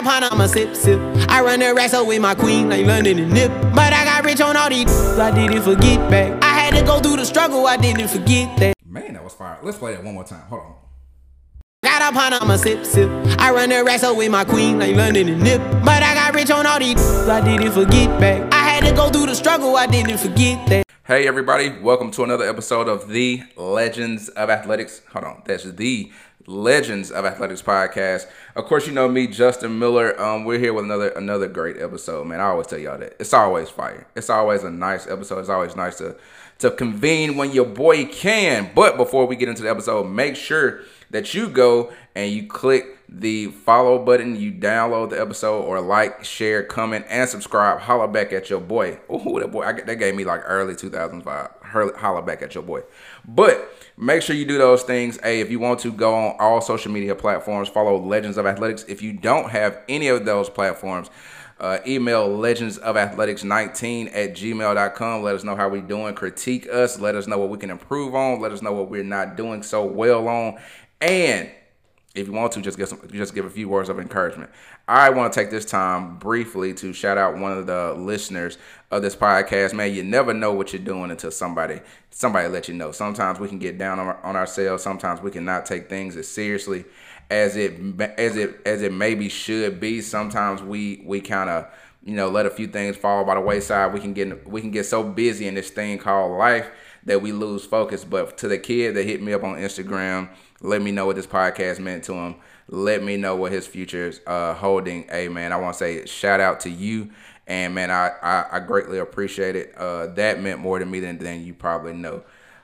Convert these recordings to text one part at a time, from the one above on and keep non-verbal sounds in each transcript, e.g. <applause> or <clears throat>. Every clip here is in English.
A pint, I'ma sip, sip. I run the up with my queen like Lauren and Nip. But I got rich on all these, I didn't forget back. I had to go through the struggle, I didn't forget that. Man, that was fire. Let's play that one more time. Hold on. Got a pint, I'ma sip, sip. I run the up with my queen like Lauren and Nip. But I got rich on all these, I didn't forget back. I had to go through the struggle, I didn't forget that. Hey, everybody. Welcome to another episode of the Legends of Athletics. Hold on. That's the Legends of Athletics podcast. Of course, you know me, Justin Miller. Um, we're here with another another great episode, man. I always tell y'all that. It's always fire. It's always a nice episode. It's always nice to to convene when your boy can. But before we get into the episode, make sure that you go and you click the follow button, you download the episode, or like, share, comment, and subscribe. Holla back at your boy. Oh, that boy, I, that gave me like early 2005. Holla back at your boy. But make sure you do those things. Hey, if you want to go on all social media platforms, follow Legends of Athletics. If you don't have any of those platforms, uh, email legends of athletics 19 at gmail.com. Let us know how we're doing. Critique us. Let us know what we can improve on. Let us know what we're not doing so well on. And if you want to, just give some, just give a few words of encouragement. I want to take this time briefly to shout out one of the listeners of this podcast. Man, you never know what you're doing until somebody somebody let you know. Sometimes we can get down on, on ourselves. Sometimes we cannot take things as seriously as it as it as it maybe should be. Sometimes we we kind of you know let a few things fall by the wayside. We can get we can get so busy in this thing called life that we lose focus. But to the kid that hit me up on Instagram let me know what this podcast meant to him. Let me know what his future is uh, holding. Hey, man, I want to say shout out to you. And, man, I, I, I greatly appreciate it. Uh, that meant more to me than, than you probably know.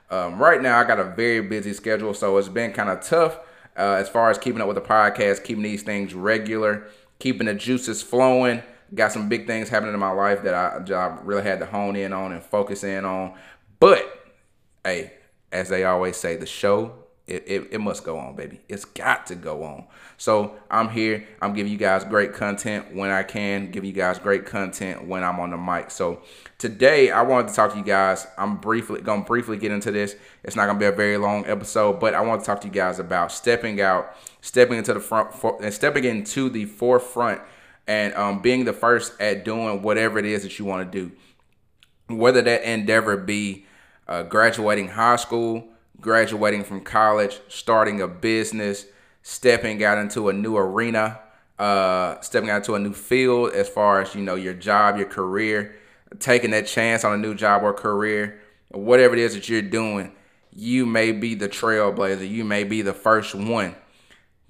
Um, right now, I got a very busy schedule, so it's been kind of tough uh, as far as keeping up with the podcast, keeping these things regular, keeping the juices flowing. Got some big things happening in my life that I, I really had to hone in on and focus in on. But, hey, as they always say, the show it, it, it, must go on, baby. It's got to go on. So I'm here. I'm giving you guys great content when I can, give you guys great content when I'm on the mic. So today I wanted to talk to you guys. I'm briefly gonna briefly get into this. It's not gonna be a very long episode, but I want to talk to you guys about stepping out, stepping into the front, for, and stepping into the forefront, and um, being the first at doing whatever it is that you want to do. Whether that endeavor be uh, graduating high school graduating from college, starting a business, stepping out into a new arena, uh, stepping out into a new field as far as you know your job, your career, taking that chance on a new job or career, whatever it is that you're doing, you may be the trailblazer. You may be the first one.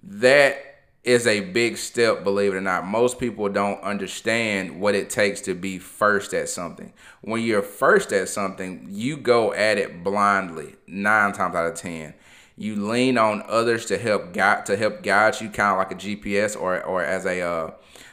That is a big step, believe it or not. Most people don't understand what it takes to be first at something. When you're first at something, you go at it blindly, nine times out of ten. You lean on others to help guide to help guide you, kind of like a GPS or or as a uh,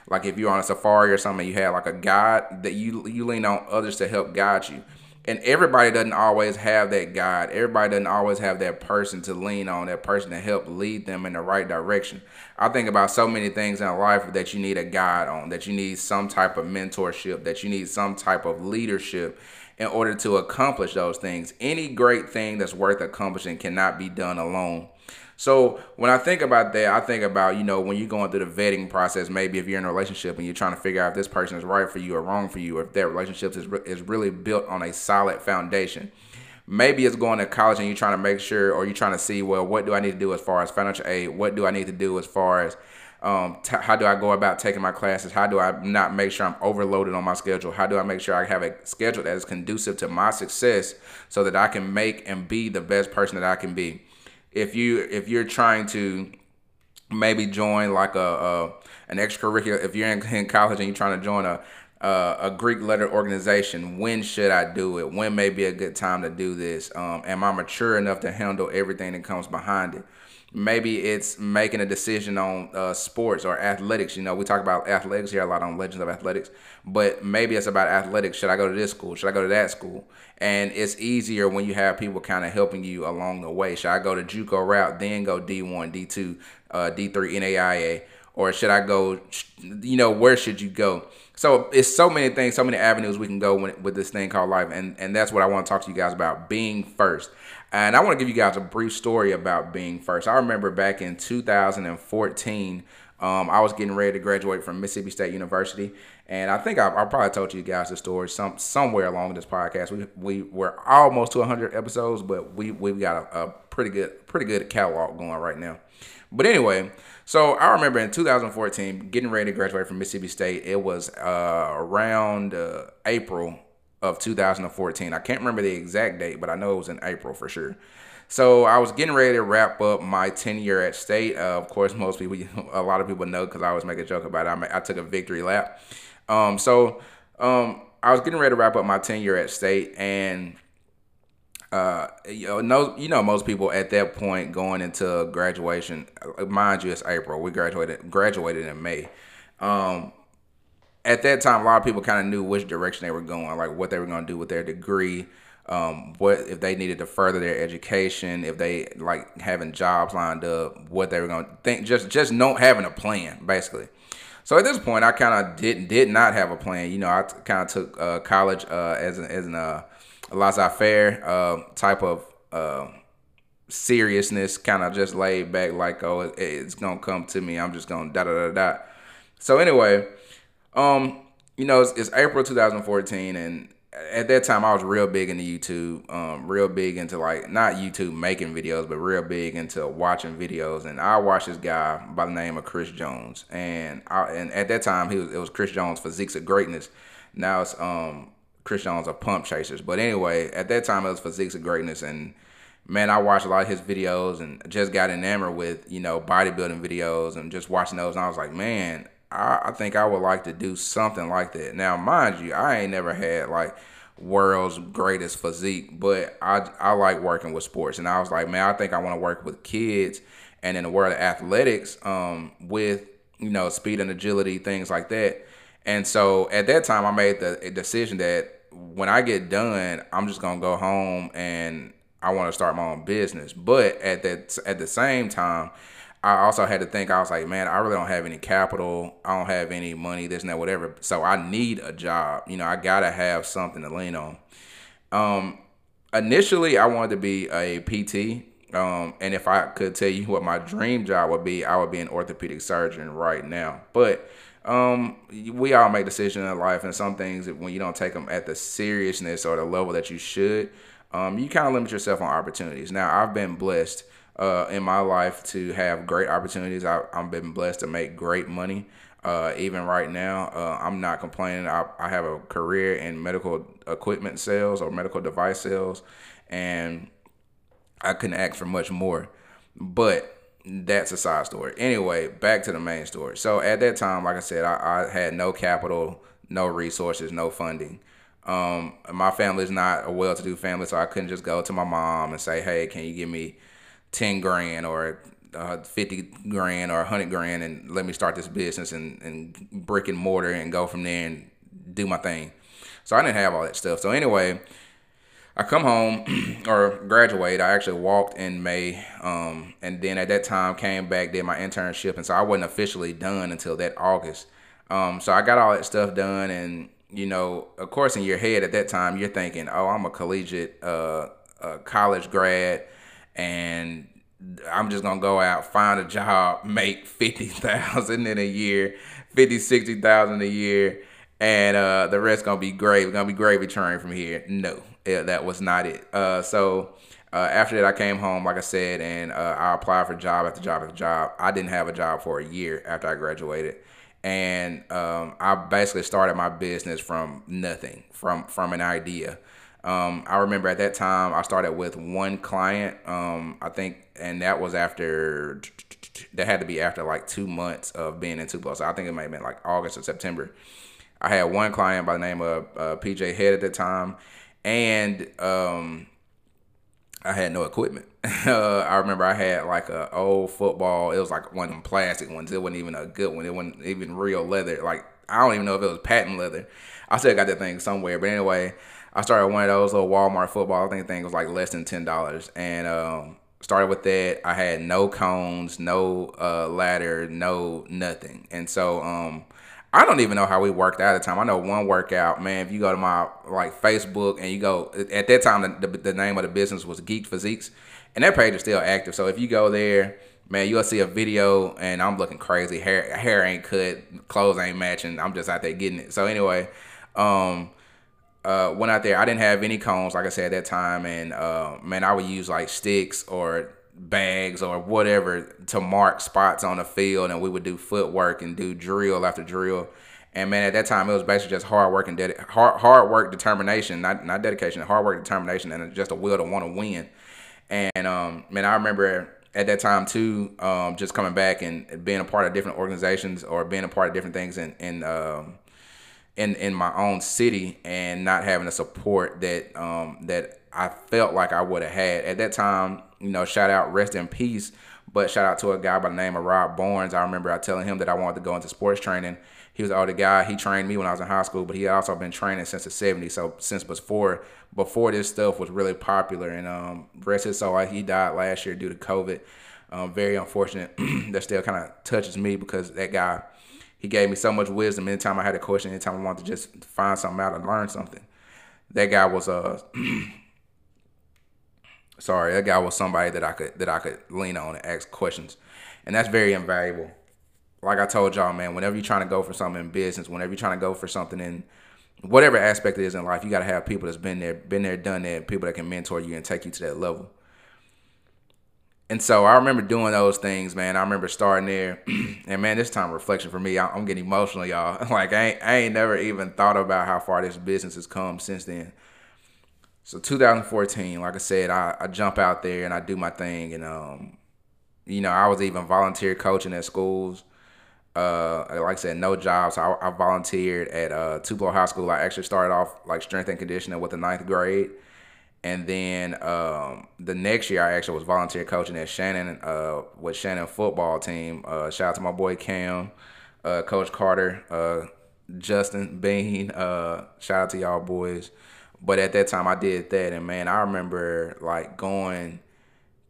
like if you're on a safari or something, you have like a guide that you you lean on others to help guide you and everybody doesn't always have that guide. Everybody doesn't always have that person to lean on, that person to help lead them in the right direction. I think about so many things in life that you need a guide on, that you need some type of mentorship, that you need some type of leadership in order to accomplish those things. Any great thing that's worth accomplishing cannot be done alone. So when I think about that, I think about, you know, when you're going through the vetting process, maybe if you're in a relationship and you're trying to figure out if this person is right for you or wrong for you, or if that relationship is, is really built on a solid foundation. Maybe it's going to college and you're trying to make sure, or you're trying to see, well, what do I need to do as far as financial aid? What do I need to do as far as um, t- how do I go about taking my classes? How do I not make sure I'm overloaded on my schedule? How do I make sure I have a schedule that is conducive to my success so that I can make and be the best person that I can be? If you if you're trying to maybe join like a, a an extracurricular if you're in, <laughs> in, college and you're trying to join a uh, a Greek letter organization. When should I do it? When may be a good time to do this? Um, am I mature enough to handle everything that comes behind it? Maybe it's making a decision on uh, sports or athletics. You know, we talk about athletics here a lot on Legends of Athletics, but maybe it's about athletics. Should I go to this school? Should I go to that school? And it's easier when you have people kind of helping you along the way. Should I go to JUCO route, then go D1, D2, uh, D3, NAIA? Or should I go, you know, where should you go? So it's so many things, so many avenues we can go with, with this thing called life. And, and that's what I want to talk to you guys about, being first. And I want to give you guys a brief story about being first. I remember back in 2014, Um, I was getting ready to graduate from Mississippi State University, and I think I, I probably told you guys the story some somewhere along this podcast. We we were almost to 100 episodes, but we we've got a, a pretty good pretty good catalog going right now. But anyway, so I remember in 2014 getting ready to graduate from Mississippi State. It was uh, around uh, April of 2014. I can't remember the exact date, but I know it was in April for sure. So I was getting ready to wrap up my tenure at state. Uh, of course, <laughs> most people, a lot of people know because I always make a joke about it. I, I took a victory lap. Um, so um, I was getting ready to wrap up my tenure at state, and uh, you know, you know, most people at that point going into graduation, uh, mind you, it's April. We graduated graduated in May. Um, at that time, a lot of people kind of knew which direction they were going, like what they were going to do with their degree um, what if they needed to further their education, if they like having jobs lined up, what they were going to think, just just not having a plan, basically. So at this point, I kind of did did not have a plan. You know, I t- kind of took uh, college uh, as an as an uh, laissez-faire uh, type of uh, seriousness, kind of just laid back, like oh, it, it's gonna come to me. I'm just gonna da da da da. So anyway, um, you know, it's, it's April 2014, and at that time I was real big into YouTube, um, real big into like not YouTube making videos, but real big into watching videos. And I watched this guy by the name of Chris Jones, and I, and at that time he was it was Chris Jones Physiques of Greatness. Now it's um Chris Jones of Pump Chasers. But anyway, at that time it was Physiques of Greatness, and man, I watched a lot of his videos and just got enamored with you know bodybuilding videos and just watching those. And I was like, man, I, I think I would like to do something like that. Now, mind you, I ain't never had like world's greatest physique, but I I like working with sports, and I was like, man, I think I want to work with kids, and in the world of athletics, um, with you know speed and agility, things like that. And so at that time, I made the decision that when I get done, I'm just gonna go home and I want to start my own business. But at that at the same time, I also had to think, I was like, man, I really don't have any capital. I don't have any money, this and that, whatever. So I need a job. You know, I got to have something to lean on. Um, initially, I wanted to be a PT. Um, and if I could tell you <laughs> what my dream job would be, I would be an orthopedic surgeon right now. But um, we all make decisions in life, and some things when you don't take them at the seriousness or the level that you should, um, you kind of limit yourself on opportunities. Now, I've been blessed uh, in my life to have great opportunities. I, I've been blessed to make great money. Uh, even right now, uh, I'm not complaining. I, I have a career in medical equipment sales or medical device sales, and I couldn't ask for much more. But that's a side story. Anyway, back to the main story. So at that time, like I said, I, I had no capital, no resources, no funding. Um, my family is not a well-to-do family, so I couldn't just go to my mom and say, "Hey, can you give me 10 grand or uh, 50 grand or 100 grand and let me start this business and, and brick and mortar and go from there and do my thing. So I didn't have all that stuff. So anyway, I come home <clears throat> or graduate. I actually walked in May, um, and then at that time came back, did my internship, and so I wasn't officially done until that August. Um, so I got all that stuff done, and you know, of course, in your head at that time, you're thinking, "Oh, I'm a collegiate, uh, a college grad and I'm just gonna go out, find a job, <laughs> make fifty thousand in a year, fifty, sixty thousand a year, and uh, the rest gonna be great. We're gonna be gravy train from here. No, yeah, that was not it. Uh, so uh, after that, I came home, like I said, and uh, I applied for job after job after job. I didn't have a job for a year after I graduated, and um, I basically started my business from nothing, from from an idea. Um, I remember at that time I started with one client. Um, I think, and that was after that had to be after like two months of being in Tupelo. So I think it might have been like August or September. I had one client by the name of uh, PJ Head at the time, and um, I had no equipment. <laughs> uh, I remember I had like a old football. It was like one of them plastic ones. It wasn't even a good one. It wasn't even real leather. Like I don't even know if it was patent leather. I still got that thing somewhere. But anyway, I started one of those little Walmart football. I think thing was like less than ten dollars, and um, started with that. I had no cones, no uh, ladder, no nothing, and so um, I don't even know how we worked out at the time. I know one workout, man. If you go to my like Facebook and you go at that time, the, the, the name of the business was Geek Physiques, and that page is still active. So if you go there man, you'll see a video and I'm looking crazy. Hair hair ain't cut, clothes ain't matching. I'm just out there getting it. So anyway, um, uh, went out there. I didn't have any cones, like I said at that time, and uh, man, I would use like sticks or bags or whatever to mark spots on the field, and we would do footwork and do drill after drill. And man, at that time, it was basically just hard work and hard hard work, determination, not not dedication, hard work, determination, and just a will to want to win. And um, man, I remember at that time too, um, just coming back and being a part of different organizations or being a part of different things in in um, in in my own city and not having the support that um, that I felt like I would have had at that time. You know, shout out, rest in peace. But shout out to a guy by the name of Rob Barnes. I remember I telling him that I wanted to go into sports training. He was an older guy. He trained me when I was in high school, but he had also been training since the 70s. So since before before this stuff was really popular. And um, rest his soul, he died last year due to COVID. Um, very unfortunate. <clears throat> that still kind of touches me because that guy, he gave me so much wisdom. Anytime I had a question, anytime I wanted to just find something out and learn something, that guy was a. Uh, <clears throat> sorry, that guy was somebody that I could that I could lean on and ask questions, and that's very invaluable. Like I told y'all, man, whenever you're trying to go for something in business, whenever you're trying to go for something in whatever aspect it is in life, you got to have people that's been there, been there, done that, people that can mentor you and take you to that level. And so I remember doing those things, man. I remember starting there, <clears throat> and man, this time reflection for me, I'm getting emotional, y'all. <laughs> Like I ain't, I ain't never even thought about how far this business has come since then. So 2014, like I said, I, I jump out there and I do my thing, and um, you know, I was even volunteer coaching at schools uh, like I said, no jobs. So I, I volunteered at uh, Tupelo High School. I actually started off like strength and conditioning with the ninth grade. And then um, the next year, I actually was volunteer coaching at Shannon uh, with Shannon football team. Uh, shout out to my boy Cam, uh, Coach Carter, uh, Justin Bean. Uh, shout out to y'all boys. But at that time, I did that, and man, I remember like going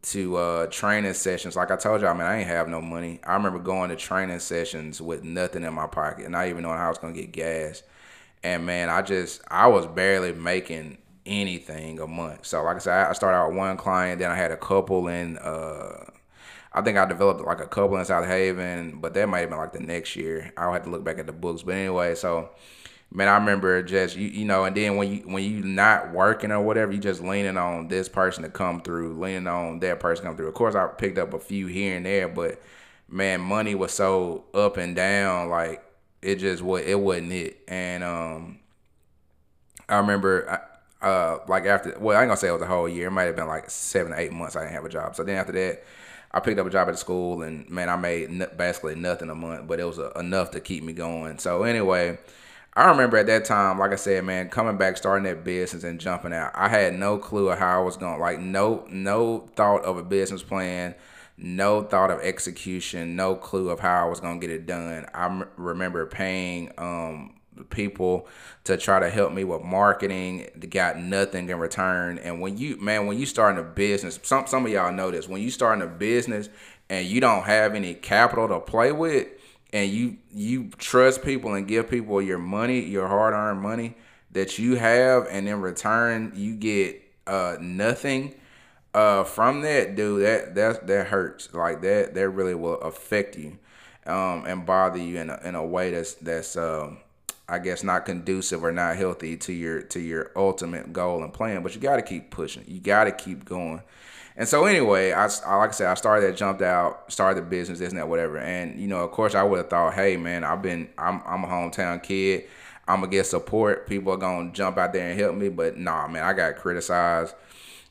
to uh, training sessions. Like I told y'all, man, I ain't have no money. I remember going to training sessions with nothing in my pocket, not even knowing how I was gonna get gas. And man, I just I was barely making anything a month. So like I said, I started out with one client, then I had a couple in. Uh, I think I developed like a couple in Southaven, but that might have been like the next year. I'll have to look back at the books. But anyway, so man, I remember just you, you know, and then when you when you not working or whatever, you just leaning on this person to come through, leaning on that person to come through. Of course, I picked up a few here and there, but man, money was so up and down, like it just what it wasn't it. And um, I remember. Uh, like after, well, I ain't gonna say it was a whole year. It might have been like seven eight months. I didn't have a job. So then after that, I picked up a job at the school, and man, I made basically nothing a month, but it was a, enough to keep me going. So anyway, I remember at that time, like I said, man, coming back, starting that business and jumping out. I had no clue of how I was going. Like no, no thought of a business plan, no thought of execution, no clue of how I was gonna get it done. I m- remember paying um, people to try to help me with marketing. Got nothing in return. And when you, man, when you starting a business, some some of y'all know this. When you starting a business and you don't have any capital to play with and you you trust people and give people your money, your hard earned money that you have, and in return you get uh, nothing uh, from that, dude. That that that hurts. Like that that really will affect you um, and bother you in a, in a way that's that's um, I guess not conducive or not healthy to your to your ultimate goal and plan. But you got to keep pushing. You got to keep going. And so anyway, I, like I said, I started that, jumped out, started the business, this and that, whatever. And you know, of course, I would have thought, hey man, I've been, I'm, I'm a hometown kid. I'm gonna get support. People are gonna jump out there and help me. But nah, man, I got criticized.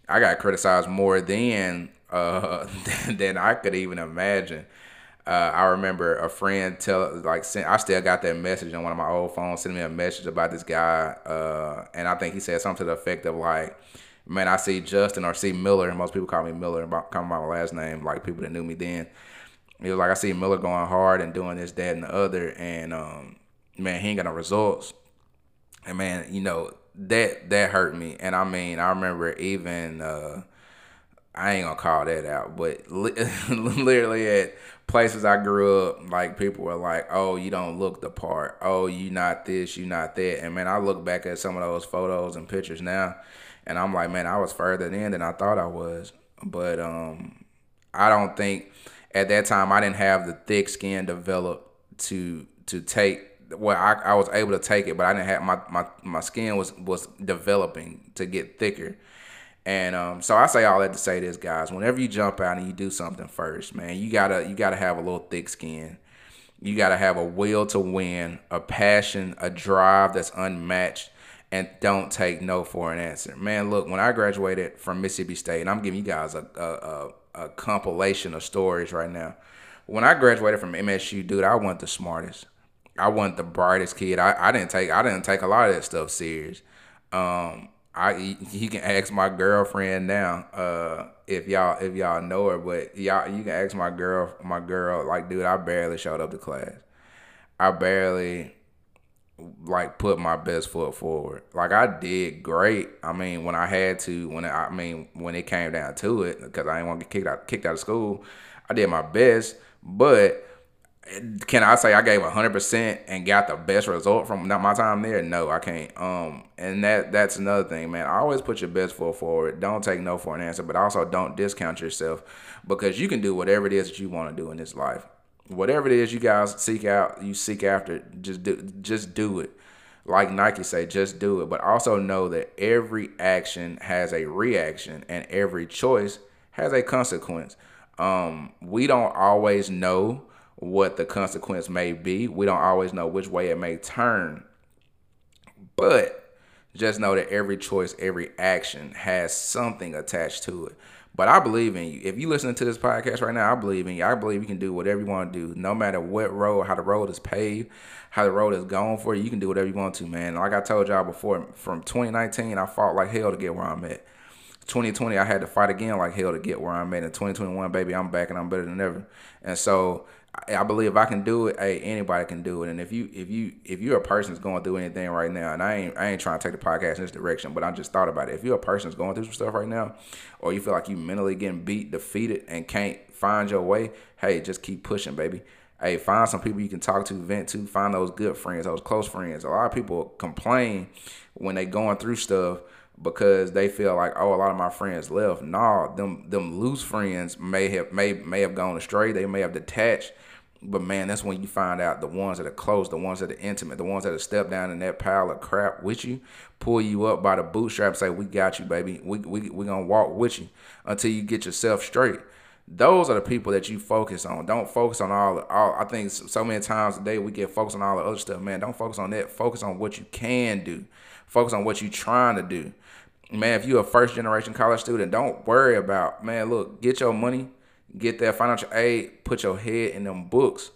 I got criticized more than uh, <laughs> than I could even imagine. Uh, I remember a friend tell like sent, I still got that message on one of my old phones, sending me a message about this guy, uh, and I think he said something to the effect of like, man, I see Justin or see Miller, and most people call me Miller, call me by my last name, like people that knew me then. It was like I see Miller going hard and doing this, that, and the other, and um, man, he ain't got no results. And man, you know that that hurt me. And I mean, I remember even uh, I ain't gonna call that out, but li- <laughs> literally at places I grew up, like people were like, "Oh, you don't look the part. Oh, you not this, you not that." And man, I look back at some of those photos and pictures now, and I'm like, man, I was further in than I thought I was. But um, I don't think at that time I didn't have the thick skin developed to to take well I, I was able to take it but I didn't have my, my my skin was was developing to get thicker and um, so I say all that to say this guys whenever you jump out and you do something first man you gotta you gotta have a little thick skin you gotta have a will to win a passion a drive that's unmatched and don't take no for an answer man look when I graduated from Mississippi State and I'm giving you guys a, a, a a compilation of stories right now. When I graduated from MSU, dude, I wasn't the smartest. I wasn't the brightest kid. I, I didn't take I didn't take a lot of that stuff serious. Um, I you can ask my girlfriend now uh, if y'all if y'all know her, but y'all you can ask my girl my girl like dude, I barely showed up to class. I barely like put my best foot forward. Like I did great. I mean, when I had to, when I mean when it came down to it, because I didn't want to get kicked out kicked out of school, I did my best. But can I say I gave hundred percent and got the best result from my time there? No, I can't. Um, and that that's another thing, man. Always put your best foot forward. Don't take no for an answer, but also don't discount yourself because you can do whatever it is that you want to do in this life whatever it is you guys seek out, you seek after, just do just do it. Like Nike say, just do it. But also know that every action has a reaction and every choice has a consequence. Um, we don't always know what the consequence may be. We don't always know which way it may turn. But just know that every choice, every action has something attached to it. But I believe in you. If you listening to this podcast right now, I believe in you. I believe you can do whatever you want to do, no matter what road, how the road is paved, how the road is going for you. You can do whatever you want to, man. Like I told y'all before, from 2019, I fought like hell to get where I'm at. 2020, I had to fight again like hell to get where I'm at. In 2021, baby, I'm back and I'm better than ever. And so I believe I can do it, hey, anybody can do it. And if you if you if you're a person that's going through anything right now, and I ain't I ain't trying to take the podcast in this direction, but I just thought about it. If you're a person that's going through some stuff right now, or you feel like you mentally getting beat, defeated, and can't find your way, hey, just keep pushing, baby. Hey, find some people you can talk to, vent to, find those good friends, those close friends. A lot of people complain when they going through stuff because they feel like oh a lot of my friends left. Nah, them them loose friends may have may may have gone astray. They may have detached but man, that's when you find out the ones that are close, the ones that are intimate, the ones that are stepped down in that pile of crap with you, pull you up by the bootstrap, say, We got you, baby. We we we gonna walk with you until you get yourself straight. Those are the people that you focus on. Don't focus on all all I think so many times a day we get focused on all the other stuff, man. Don't focus on that. Focus on what you can do. Focus on what you're trying to do. Man, if you're a first generation college student, don't worry about, man, look, get your money get that financial aid, put your head in them books.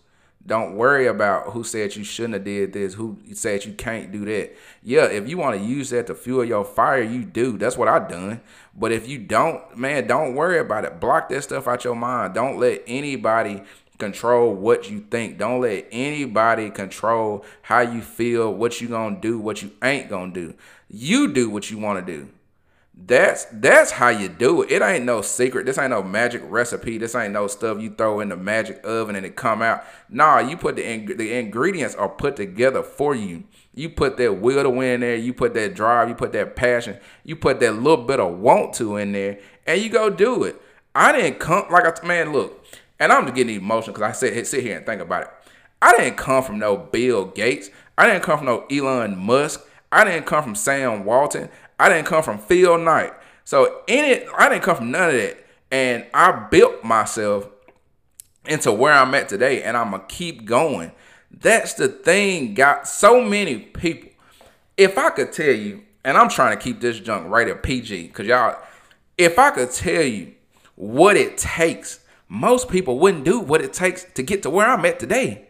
Don't worry about who said you shouldn't have did this, who said you can't do that. Yeah, if you want to use that to fuel your fire, you do. That's what I done. But if you don't, man, don't worry about it. Block that stuff out your mind. Don't let anybody control what you think. Don't let anybody control how you feel, what you gonna do, what you ain't gonna do. You do what you want to do. That's that's how you do it. It ain't no secret. This ain't no magic recipe. This ain't no stuff you throw in the magic oven and it come out. Nah, you put the the ingredients are put together for you. You put that will to win in there. You put that drive. You put that passion. You put that little bit of want to in there, and you go do it. I didn't come like a man. Look, and I'm just getting emotional because I sit sit here and think about it. I didn't come from no Bill Gates. I didn't come from no Elon Musk. I didn't come from Sam Walton. I didn't come from Phil Knight. So in it, I didn't come from none of that. And I built myself into where I'm at today, and I'm gonna keep going. That's the thing, got so many people. If I could tell you, and I'm trying to keep this junk right at PG, because y'all, if I could tell you what it takes, most people wouldn't do what it takes to get to where I'm at today.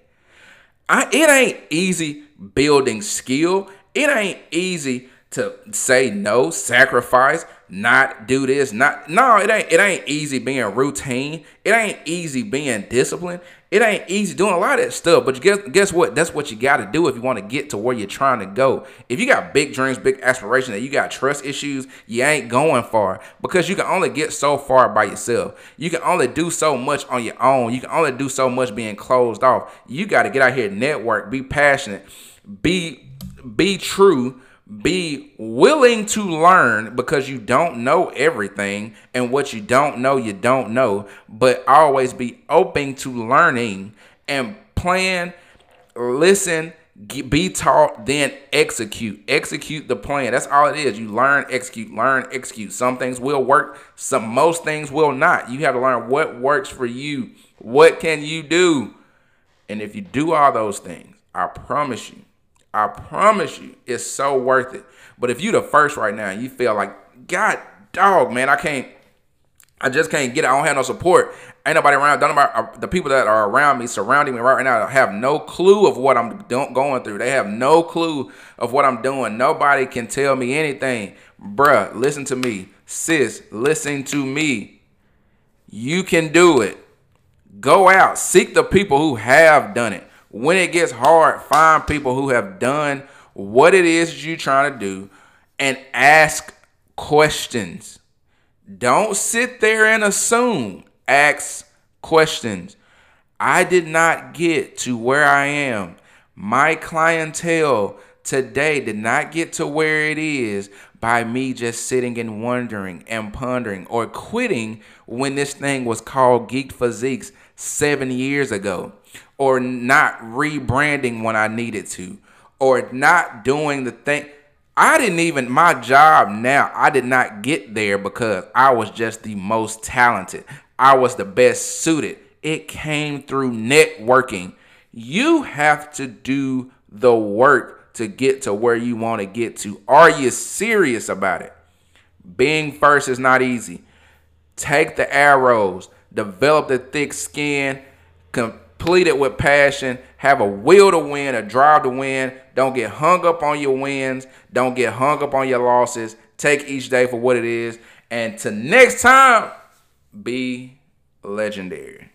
I, it ain't easy building skill. It ain't easy to say no, sacrifice, not do this, not no, it ain't it ain't easy being routine. It ain't easy being disciplined. It ain't easy doing a lot of that stuff. But guess guess what? That's what you got to do if you want to get to where you're trying to go. If you got big dreams, big aspirations, and you got trust issues, you ain't going far because you can only get so far by yourself. You can only do so much on your own. You can only do so much being closed off. You got to get out here, network, be passionate, be be true Be willing to learn because you don't know everything, and what you don't know, you don't know. But always be open to learning and plan, listen, be taught, then execute. Execute the plan. That's all it is. You learn, execute, learn, execute. Some things will work, some most things will not. You have to learn what works for you. What can you do? And if you do all those things, I promise you, I promise you, it's so worth it. But if you the first right now, you feel like, God, dog, man, I can't, I just can't get it. I don't have no support. Ain't nobody around. Don't nobody, uh, the people that are around me, surrounding me right now, have no clue of what I'm going through. They have no clue of what I'm doing. Nobody can tell me anything. Bruh, listen to me. Sis, listen to me. You can do it. Go out, seek the people who have done it. When it gets hard, find people who have done what it is you're trying to do and ask questions. Don't sit there and assume. Ask questions. I did not get to where I am. My clientele today did not get to where it is by me just sitting and wondering and pondering or quitting when this thing was called Geek Physiques seven years ago, or not rebranding when I needed to, or not doing the thing. I didn't even, my job now, I did not get there because I was just the most talented. I was the best suited. It came through networking. You have to do the work to get to where you want to get to. Are you serious about it? Being first is not easy. Take the arrows, develop the thick skin, complete it with passion, have a will to win, a drive to win. Don't get hung up on your wins, don't get hung up on your losses. Take each day for what it is. And to next time, be legendary.